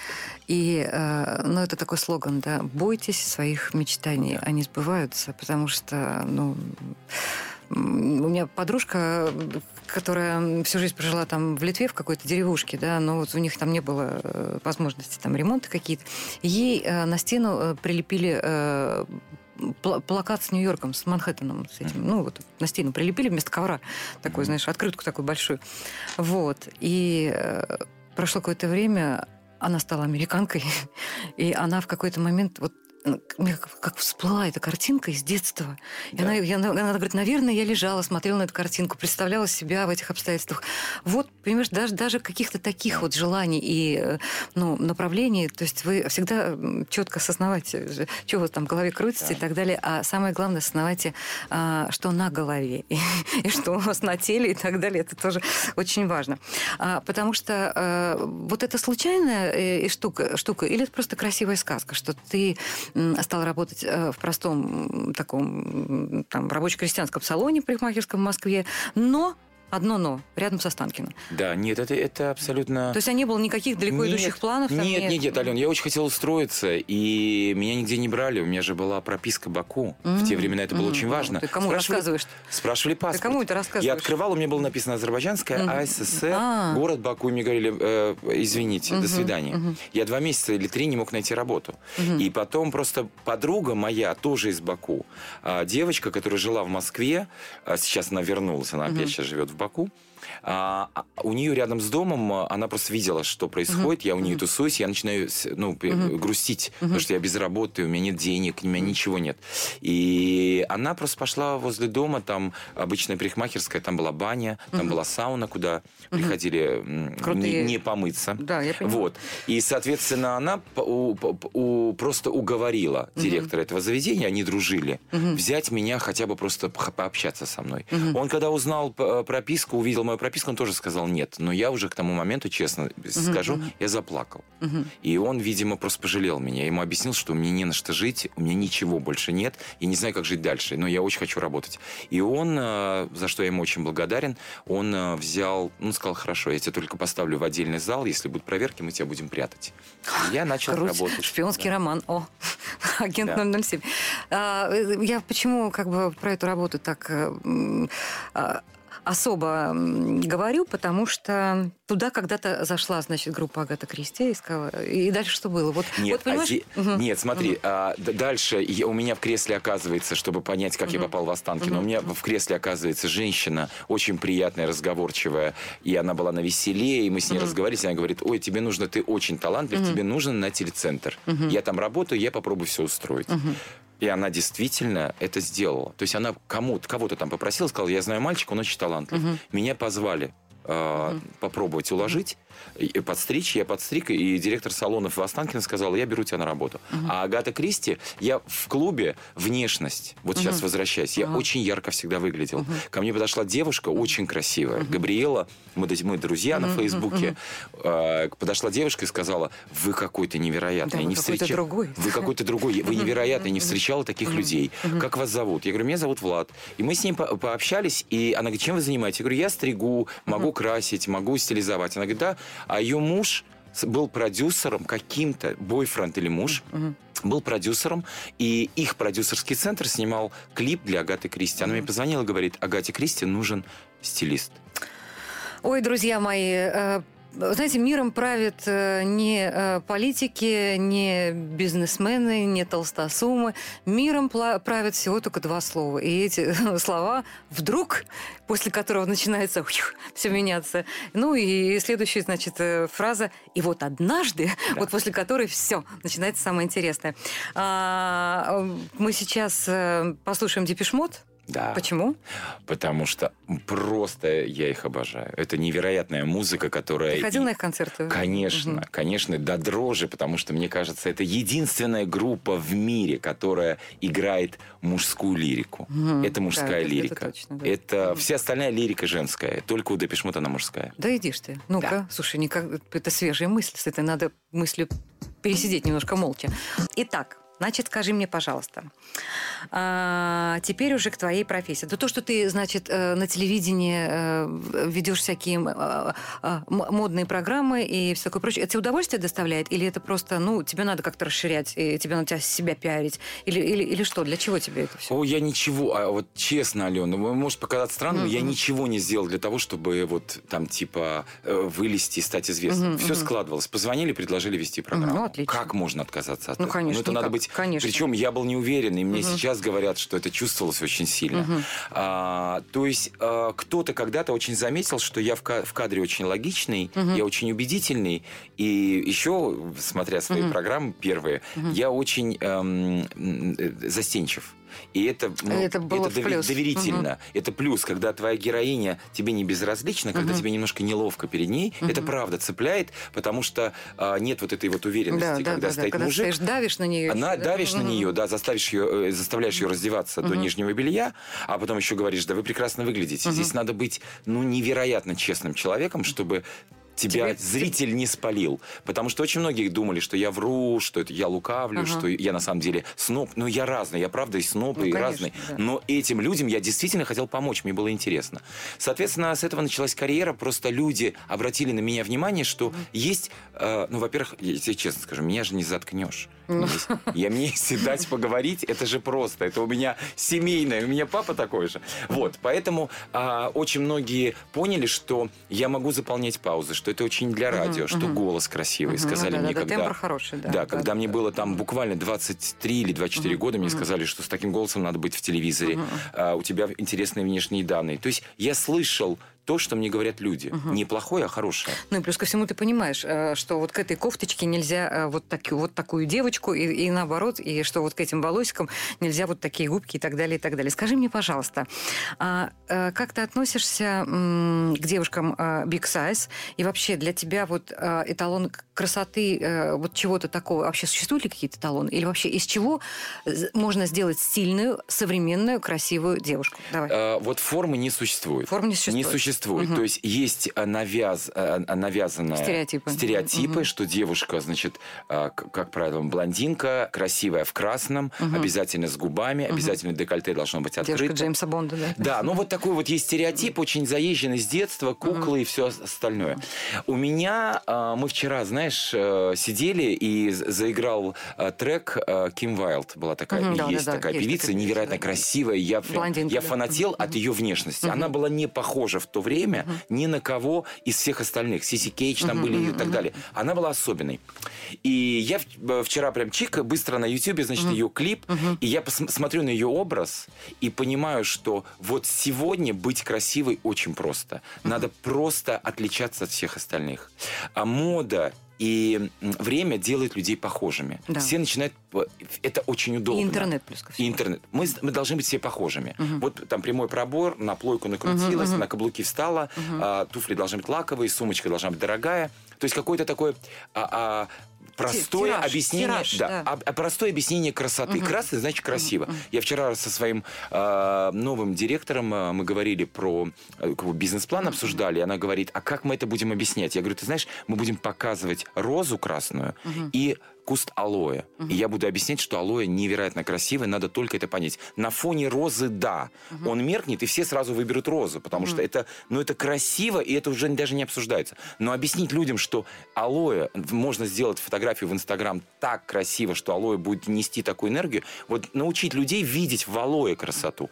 и, э, ну, это такой слоган, да, бойтесь своих мечтаний, они сбываются, потому что, ну, у меня подружка, которая всю жизнь прожила там в Литве, в какой-то деревушке, да, но вот у них там не было э, возможности там ремонта какие-то. Ей э, на стену э, прилепили пла- плакат с Нью-Йорком, с Манхэттеном, с этим, ну вот на стену прилепили вместо ковра, такой, знаешь, открытку такую большую. Вот. И прошло какое-то время, она стала американкой, и она в какой-то момент вот мне как, всплыла эта картинка из детства. И Да. она, и она- она говорит, наверное, я лежала, смотрела на эту картинку, представляла себя в этих обстоятельствах. Вот, понимаешь, даже, даже каких-то таких вот желаний и э, ну, направлений, то есть вы всегда четко осознавайте, что у вас там в голове крутится и так далее, а самое главное, осознавайте, а, что на голове и, и что у вас на теле и так далее. Это тоже очень важно. А, потому что э, вот это случайная э, штука, штука, или это просто красивая сказка, что ты стал работать в простом таком там, рабоче-крестьянском салоне парикмахерском в Москве, но одно но, рядом со Станкиным. Да, нет, это, это абсолютно... То есть а не было никаких далеко Нет, идущих планов? там Нет, нет, нет, Ален, я очень хотел устроиться, и меня нигде не брали. У меня же была прописка Баку. В те времена это было Мгм. очень важно. Ты кому Спрашивали- рассказываешь? Спрашивали паспорт. кому это рассказываешь? Я открывал, у меня было написано Азербайджанская Мгм. АССР, А. город Баку, и мне говорили, э, извините, до свидания. Я два месяца или три не мог найти работу. И потом просто подруга моя, тоже из Баку, а, девочка, которая жила в Москве, а сейчас она вернулась, она опять сейчас живет в Баку, Баку. А, а у нее рядом с домом, а, она просто видела, что происходит. Я у нее тусуюсь, я начинаю ну, пе- грустить, потому что я без работы, у меня нет денег, у меня ничего нет. И она просто пошла возле дома, там обычная парикмахерская, там была баня, там была сауна, куда приходили м, не, не помыться. Да, я понимаю. Вот. И, соответственно, она у- у- просто уговорила директора этого заведения, они дружили, взять меня хотя бы просто по- пообщаться со мной. Он, когда узнал прописку, увидел мою прописку, он тоже сказал нет. Но я уже к тому моменту, честно скажу, я заплакал. И он, видимо, просто пожалел меня. Я ему объяснил, что мне не на что жить, у меня ничего больше нет, и не знаю, как жить дальше, но я очень хочу работать. И он, э, за что я ему очень благодарен, он э, взял, ну, сказал, хорошо, я тебя только поставлю в отдельный зал, если будут проверки, мы тебя будем прятать. И я начал Круть. работать. Шпионский роман. О, агент Да. 007. А, э, я почему как бы про эту работу так а, особо говорю, потому что туда когда-то зашла, значит, группа Агата Кристи и сказала... И дальше что было? Вот, Нет, вот а понимаешь? зи- Мгм. нет, смотри, а, д- дальше я- у меня в кресле оказывается, чтобы понять, как я попал в Останкино, у меня в кресле оказывается женщина, очень приятная, разговорчивая, и она была на веселе, и мы с ней разговаривали, и она говорит, ой, тебе нужно, ты очень талантлив, тебе нужно на телецентр. Я там работаю, я попробую все устроить. И она действительно это сделала. То есть она кому-то, кого-то там попросила, сказала, я знаю мальчика, он очень талантлив. Меня позвали э, попробовать уложить, подстричь. Я подстриг, и директор салонов в Останкино сказал, я беру тебя на работу. А Агата Кристи, я в клубе внешность, вот сейчас возвращаясь, я очень ярко всегда выглядел. Ко мне подошла девушка, очень красивая, Габриэла, мы, мы друзья на Фейсбуке, Э, подошла девушка и сказала, вы какой-то невероятный. Да, вы не какой-то встреча- другой. Вы какой-то другой, вы невероятный, не встречала таких людей. Как вас зовут? Я говорю, меня зовут Влад. И мы с ней по- пообщались, и она говорит, чем вы занимаетесь? Я говорю, я стригу, могу красить, могу стилизовать. Она говорит, да. А ее муж был продюсером каким-то, бойфренд или муж, был продюсером, и их продюсерский центр снимал клип для Агаты Кристи. Она мне позвонила и говорит, Агате Кристи нужен стилист. Ой, друзья мои, э, знаете, миром правят э, не э, политики, не бизнесмены, не толстосумы. Миром правят всего только два слова. И эти слова вдруг, после которого начинается все меняться. Ну и следующая, значит, э, фраза «и вот однажды», вот после которой все, начинается самое интересное. А, мы сейчас послушаем Депешмот. Да. Почему? Потому что просто я их обожаю. Это невероятная музыка, которая... Ты ходил и- на их концерты? Конечно, Мгм. конечно, до дрожи, потому что, мне кажется, это единственная группа в мире, которая играет мужскую лирику. Мгм. Это мужская Да, это- это лирика. точно, да. Это вся остальная лирика женская, только у Депешмот она мужская. Да иди ж ты. Ну-ка, слушай, никак... это свежая мысль. С этой надо мыслью пересидеть немножко молча. Итак, значит, скажи мне, пожалуйста, а, теперь уже к твоей профессии. Да то, что ты, значит, э, на телевидении э, ведешь всякие м- модные программы и все такое прочее, это тебе удовольствие доставляет? Или это просто, ну, тебе надо как-то расширять, и тебе надо тебя себя пиарить? Или, или, или что? Для чего тебе это все? О, я ничего, а вот честно, Алена, может показаться странным, но я ничего не сделал для того, чтобы вот там типа э, вылезти и стать известным. Мгм, Все мгм. складывалось. Позвонили, предложили вести программу. Ну, отлично. Как можно отказаться от Ну, этого? конечно, это надо никак. Быть. Конечно. Причем я был не уверен, и мне сейчас говорят, что это чувствовалось очень сильно. А, то есть а, кто-то когда-то очень заметил, что я в, в кадре очень логичный, я очень убедительный, и еще, смотря свои программы первые, я очень эм, э, застенчив. И это, ну, Это было дови- плюс. доверительно. Это плюс, когда твоя героиня тебе не безразлична, когда тебе немножко неловко перед ней. Это правда цепляет, потому что а, нет вот этой вот уверенности, Да, да, когда да, да. стоит Когда мужик. стоишь, давишь на нее. Она ещё, да? давишь на нее, да, заставишь ее, э, заставляешь ее раздеваться до нижнего белья, а потом еще говоришь, да вы прекрасно выглядите. Здесь надо быть, ну, невероятно честным человеком, чтобы тебя Тебе- зритель не спалил. Потому что очень многие думали, что я вру, что это я лукавлю, Ага. что я на самом деле сноб. Но я разный, я правда и сноб, Ну, и конечно, разный. да. Но этим людям я действительно хотел помочь, мне было интересно. Соответственно, с этого началась карьера. Просто люди обратили на меня внимание, что есть, э, ну, во-первых, я тебе честно скажу, меня же не заткнешь. Ну. Я мне если дать поговорить, это же просто. Это у меня семейное, у меня папа такой же. Вот, поэтому а, очень многие поняли, что я могу заполнять паузы, что это очень для радио, что голос красивый. Сказали ну да, мне, да, да, когда... хороший, да. Да, когда да, мне было там буквально 23 или 24 года, мне сказали, что с таким голосом надо быть в телевизоре, а, у тебя интересные внешние данные. То есть я слышал то, что мне говорят люди. Не плохое, а хорошее. Ну и плюс ко всему ты понимаешь, э, что вот к этой кофточке нельзя э, вот, так, вот такую девочку, и, и наоборот, и что вот к этим волосикам нельзя вот такие губки и так далее, и так далее. Скажи мне, пожалуйста, а, э, как ты относишься к девушкам big size? И вообще для тебя вот эталон красоты, вот чего-то такого, вообще существуют ли какие-то эталоны? Или вообще из чего можно сделать стильную, современную, красивую девушку? Давай. Вот формы не существует. Форм не существует. Не существует. Мгм. То есть есть э, навяз, э, э, навязанная Стереотипы. стереотипы, Мгм. что девушка, значит, как правило, блондинка, красивая в красном, Мгм. обязательно с губами, обязательно декольте должно быть Девушка открыто. Джеймса Бонда, да? Да, ну вот такой вот есть стереотип, очень заезженный с детства, куклы и все остальное. У меня, мы вчера, знаешь, сидели и заиграл трек Ким Вайлд, была такая, да, есть да, да, такая есть певица, такая певица, невероятно да. красивая, я, Блондинка, я да. фанател Мгм, от ее внешности. Она была не похожа в то время ни на кого из всех остальных. Сиси Кейдж там были и так далее. Она была особенной. И я э, вчера прям чик, быстро на Ютубе, значит, ее клип, и я смотрю на ее образ и понимаю, что вот сегодня быть красивой очень просто. Надо просто отличаться от всех остальных. А мода и время делает людей похожими. Да. Все начинают... Это очень удобно. И интернет плюс ко всему. И интернет. Мы, мы должны быть все похожими. Вот там прямой пробор, на плойку накрутилась, на каблуки встала, а, туфли должны быть лаковые, сумочка должна быть дорогая. То есть какое-то такое а, а, простое Тираж, объяснение, тираж, да, да. а- простое объяснение красоты. Красный значит красиво. Я вчера со своим а, новым директором а, мы говорили про бы бизнес-план обсуждали, и она говорит, а как мы это будем объяснять? Я говорю, ты знаешь, мы будем показывать розу красную и куст алоэ. И я буду объяснять, что алоэ невероятно красивое, надо только это понять. На фоне розы, да, он меркнет, и все сразу выберут розу, потому что это, ну, это красиво, и это уже даже не обсуждается. Но объяснить людям, что алоэ, можно сделать фотографию в Инстаграм так красиво, что алоэ будет нести такую энергию, вот научить людей видеть в алоэ красоту.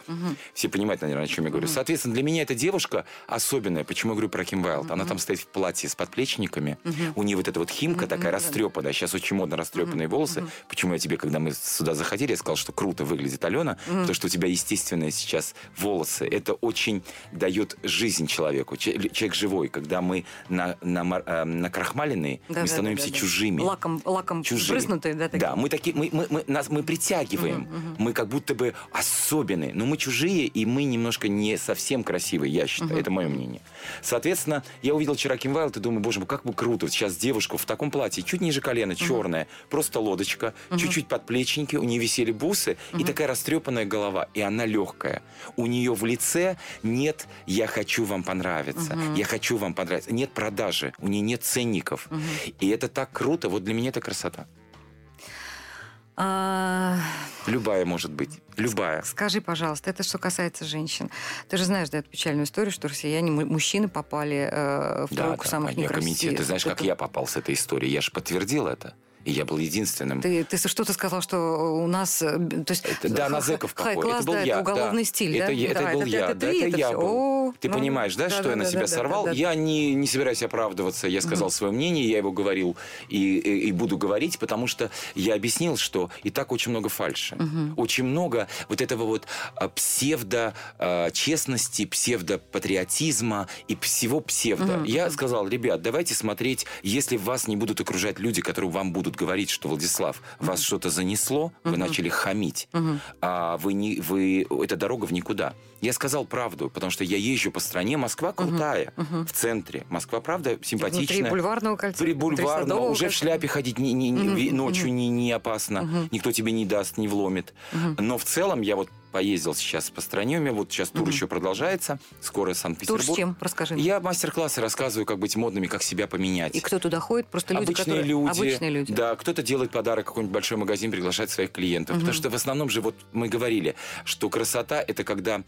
Все понимают, наверное, о чем я говорю. Соответственно, для меня эта девушка особенная. Почему я говорю про Ким Вайлд? Она там стоит в платье с подплечниками, у нее вот эта вот химка такая растрепанная, сейчас очень модно растрепанные волосы. Почему я тебе, когда мы сюда заходили, я сказал, что круто выглядит Алена, потому что у тебя естественные сейчас волосы. Это очень дает жизнь человеку. Че- Человек живой. Когда мы на, на, э, накрахмаленные, Да, мы да, становимся да, да. чужими. Лаком, лаком Чужие. брызнутые, да? такие? Да, мы такие, мы, мы, мы- нас, мы притягиваем, мы как будто бы особенные, но мы чужие, и мы немножко не совсем красивые, я считаю, это мое мнение. Соответственно, я увидел вчера Ким Вайлд и думаю, боже мой, как бы круто, сейчас девушка в таком платье, чуть ниже колена, черная, просто лодочка, чуть-чуть подплечники, у нее висели бусы, и такая растрепанная голова, и она легкая. У нее в лице нет «я хочу вам понравиться», «я хочу вам понравиться», нет продажи, у нее нет ценников. И это так круто, вот для меня это красота. А, Любая может быть. Любая. Скажи, пожалуйста, это что касается женщин. Ты же знаешь, да, эту печальную историю, что россияне, му- мужчины попали э, в Да, тройку да, самых некрасивых. Ты знаешь, как Это- я попал с этой историей? Я же подтвердил это. И я был единственным. Ты, ты что-то сказал, что у нас... э, То есть, Это- да, на зэков какой. Это был да, я. это уголовный да. стиль, это, да? это Да, был это- я. это да, ты, это это я был. О, Ты ну, понимаешь, да, да, что да, я на да, себя да, сорвал? да, да. Я не, не собираюсь оправдываться. Я сказал свое мнение, я его говорил и, и, и буду говорить, потому что я объяснил, что и так очень много фальши. Очень много вот этого вот а, псевдо а, честности, псевдо патриотизма и всего псевдо. Я сказал, ребят, давайте смотреть, если вас не будут окружать люди, которые вам будут говорить, что Владислав, вас что-то занесло, вы начали хамить, а вы не, вы эта дорога в никуда. Я сказал правду, потому что я езжу по стране, Москва крутая, в центре. Москва, правда, симпатичная. Внутри бульварного кольца. При Садового уже в кольца. шляпе ходить не- не- не- ви- ночью не, не опасно. Никто тебе не даст, не вломит. Но в целом я вот поездил сейчас по стране, у меня вот сейчас тур еще продолжается, скоро Тур Санкт-Петербург. с чем? Расскажи. мне. Я мастер-классы рассказываю, как быть модными, как себя поменять. И кто туда ходит? Просто люди, обычные которые... люди, Обычные люди. да, кто-то делает подарок, какой-нибудь большой магазин приглашает своих клиентов, потому что в основном же вот мы говорили, что красота это когда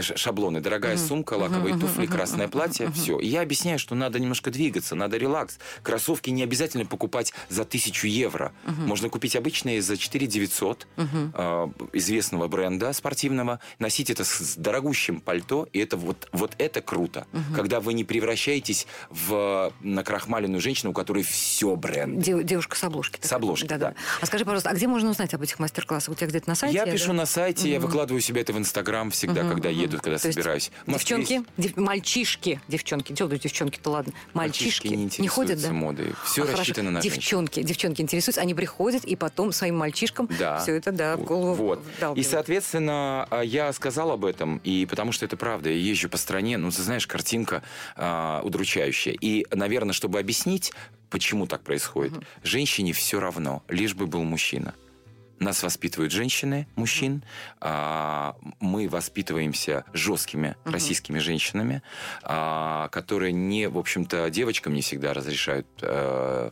шаблоны, дорогая сумка, лаковые туфли, красное платье, все. И я объясняю, что надо немножко двигаться, надо релакс. Кроссовки не обязательно покупать за тысячу евро, можно купить обычные за 4 900 э, известного бренда, да, спортивного, носить это с дорогущим пальто, и это вот, вот это круто. Когда вы не превращаетесь в накрахмаленную женщину, у которой все бренд. Дев- девушка с обложки. С обложки, да. А скажи, пожалуйста, а где можно узнать об этих мастер-классах? У тебя где-то на сайте? Я да? пишу на сайте, я выкладываю себе это в Инстаграм всегда, Мгм, когда мгм. еду, когда То есть собираюсь. Москве Девчонки, дев- мальчишки, девчонки, делают девчонки-то ладно, мальчишки, Мальчишки не ходят, да? модой. Все А, хорошо. рассчитано на женщин. девчонки, девчонки интересуются, они приходят и потом своим мальчишкам Да. все это да в голову Вот. И, вдалбливают. соответственно, а, я сказал об этом, и потому что это правда. Я езжу по стране, ну, ты знаешь, картинка а, удручающая. И, наверное, чтобы объяснить, почему так происходит, женщине все равно, лишь бы был мужчина. Нас воспитывают женщины, мужчин. а, мы воспитываемся жесткими российскими женщинами, а, которые не, в общем-то, девочкам не всегда разрешают э,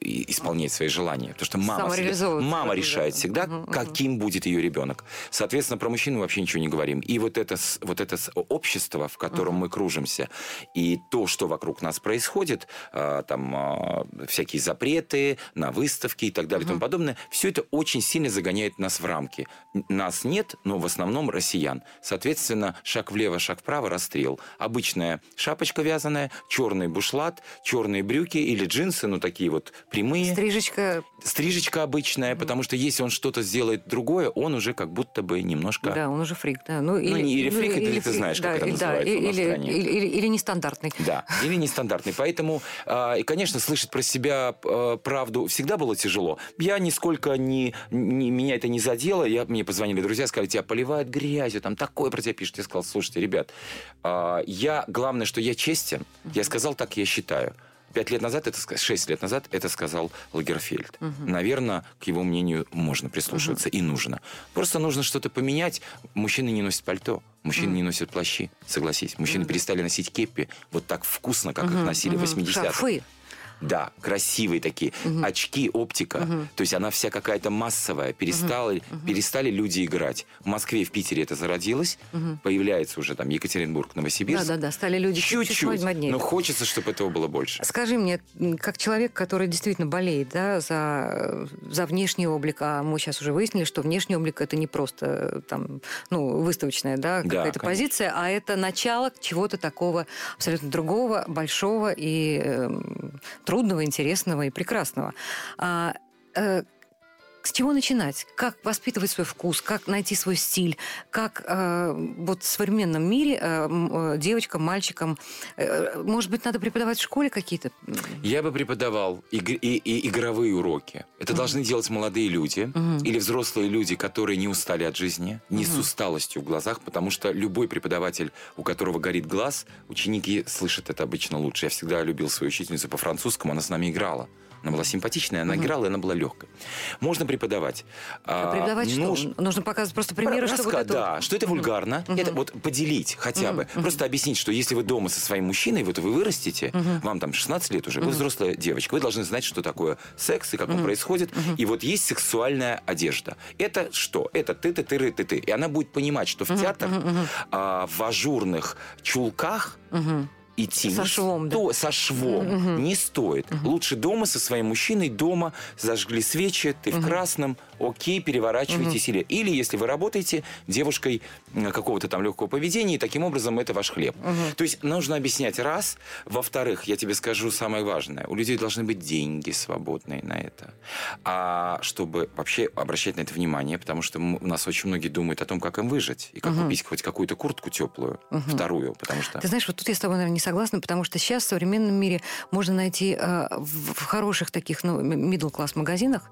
исполнять свои желания. Потому что мама, всегда- мама решает да. всегда, мгм. каким будет ее ребенок. Соответственно, про мужчину вообще ничего не говорим. И вот это, вот это общество, в котором мы кружимся, и то, что вокруг нас происходит, а, там а, всякие запреты на выставки и так далее и тому подобное, все это очень сильно загоняет нас в рамки. Нас нет, но в основном россиян. Соответственно, шаг влево, шаг вправо, расстрел. Обычная шапочка вязаная, черный бушлат, черные брюки или джинсы, ну такие вот прямые. Стрижечка, Стрижечка обычная, потому что если он что-то сделает другое, он уже как будто бы немножко... да, он уже фрик, да. Ну, не, или фрик, или ты знаешь, как это да, называется у нас в или, стране. или, или- или нестандартный. Да, или нестандартный. Поэтому, а, и, конечно, слышать про себя а, правду всегда было тяжело. Я нисколько не, не- меня это не задело. Я, мне позвонили друзья, сказали, тебя поливают грязью, там такое про тебя пишут. Я сказал, слушайте, ребят, а, я, главное, что я честен. Я сказал, так я считаю. Пять лет назад, это, шесть лет назад это сказал Лагерфельд. Наверное, к его мнению можно прислушиваться и нужно. Просто нужно что-то поменять. Мужчины не носят пальто, мужчины не носят плащи, согласись. Мужчины перестали носить кепи вот так вкусно, как их носили в 80-х. Шарфы. Да, красивые такие. Очки, оптика. То есть она вся какая-то массовая. Перестала, Перестали люди играть. В Москве и в Питере это зародилось. Появляется уже там Екатеринбург, Новосибирск. Да-да-да, стали люди чуть-чуть моднее. Но хочется, чтобы этого было больше. Скажи мне, как человек, который действительно болеет да, за, за внешний облик, а мы сейчас уже выяснили, что внешний облик это не просто э, там, ну, выставочная да, какая-то конечно. позиция, а это начало чего-то такого абсолютно другого, большого и эм, трудного, интересного и прекрасного. А, э, с чего начинать? Как воспитывать свой вкус? Как найти свой стиль? Как э, вот в современном мире э, э, девочкам, мальчикам, э, может быть, надо преподавать в школе какие-то? Я бы преподавал иг- и, и игровые уроки. Это должны делать молодые люди или взрослые люди, которые не устали от жизни, не с усталостью в глазах, потому что любой преподаватель, у которого горит глаз, ученики слышат это обычно лучше. Я всегда любил свою учительницу по французскому, она с нами играла. Она была симпатичная, она играла, и она была легкой. Можно преподавать. А А, преподавать что? нужно- Нужно показывать просто примеры, что вот Раска- это да, что это вульгарно. Это вот поделить хотя бы. Просто объяснить, что если вы дома со своим мужчиной, вот вы вырастете, вам там 16 лет уже, вы взрослая девочка, вы должны знать, что такое секс и как он происходит. И вот есть сексуальная одежда. Это что? Это ты, ты, ты, ты, ты, ты. И она будет понимать, что в театр а, в ажурных чулках идти Со не швом, да. сто- со швом не стоит. Лучше дома со своим мужчиной, дома зажгли свечи, ты в красном, окей, переворачивайтесь. Или, или если вы работаете девушкой какого-то там легкого поведения, и таким образом это ваш хлеб. То есть нужно объяснять раз. Во-вторых, я тебе скажу самое важное. У людей должны быть деньги свободные на это. А чтобы вообще обращать на это внимание, потому что у нас очень многие думают о том, как им выжить, и как купить хоть какую-то куртку теплую, вторую, потому что... Ты знаешь, вот тут я с тобой, наверное, не согласна, потому что сейчас в современном мире можно найти э, в, хороших таких, ну, middle класс магазинах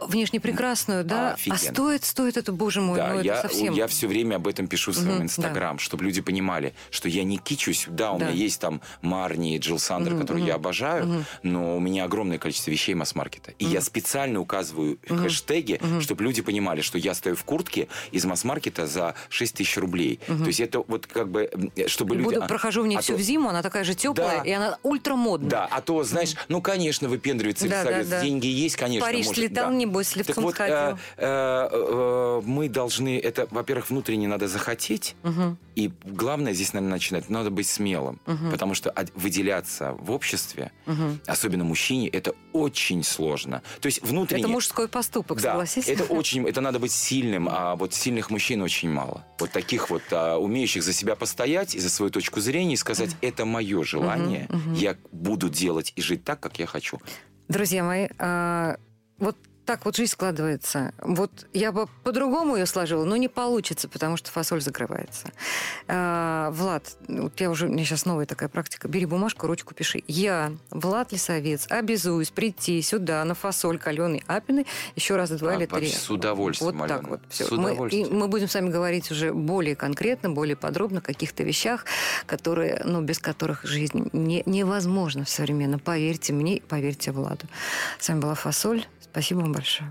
внешне прекрасную, да, а Офигенно. стоит, стоит это, боже мой, Да, ну я, это совсем... я все время об этом пишу в своем Мгм, инстаграм, чтобы люди понимали, что я не кичусь. Да, у Да. меня есть там Марни и Джилл Сандер, которые я обожаю, но у меня огромное количество вещей масс-маркета. И я специально указываю хэштеги, чтобы люди понимали, что я стою в куртке из масс-маркета за 6 тысяч рублей. То есть это вот как бы, чтобы люди... буду, а- прохожу в ней а всю то- зиму, она такая же теплая, Да. и она ультрамодная. Да, а то, знаешь, ну, конечно, выпендривается Да, да, да. деньги есть, конечно, Париж может. слетал, Устал, небось, Так лифтом вот, сходил. э, э, э, мы должны это, во-первых, внутренне надо захотеть, Мгм. и главное здесь, наверное, начинать, надо быть смелым, Мгм. потому что выделяться в обществе, Мгм. особенно мужчине, это очень сложно. То есть внутренне... Это мужской поступок, Да, согласись? это очень, это надо быть сильным, а вот сильных мужчин очень мало. Вот таких вот а, умеющих за себя постоять и за свою точку зрения и сказать, это мое желание, мгм. я буду делать и жить так, как я хочу. Друзья мои, а, вот так вот жизнь складывается. Вот я бы по-другому ее сложила, но не получится, потому что фасоль закрывается. А, Влад, вот я уже, у меня сейчас новая такая практика. Бери бумажку, ручку пиши. Я, Влад Лисовец, обязуюсь прийти сюда на фасоль каленый апины еще раз два А, или три. с удовольствием, Вот так Алена, вот. Всё. с Мы, и мы будем с вами говорить уже более конкретно, более подробно о каких-то вещах, которые, ну, без которых жизнь не, невозможна современно. Поверьте мне, поверьте Владу. С вами была Фасоль. Спасибо вам большое.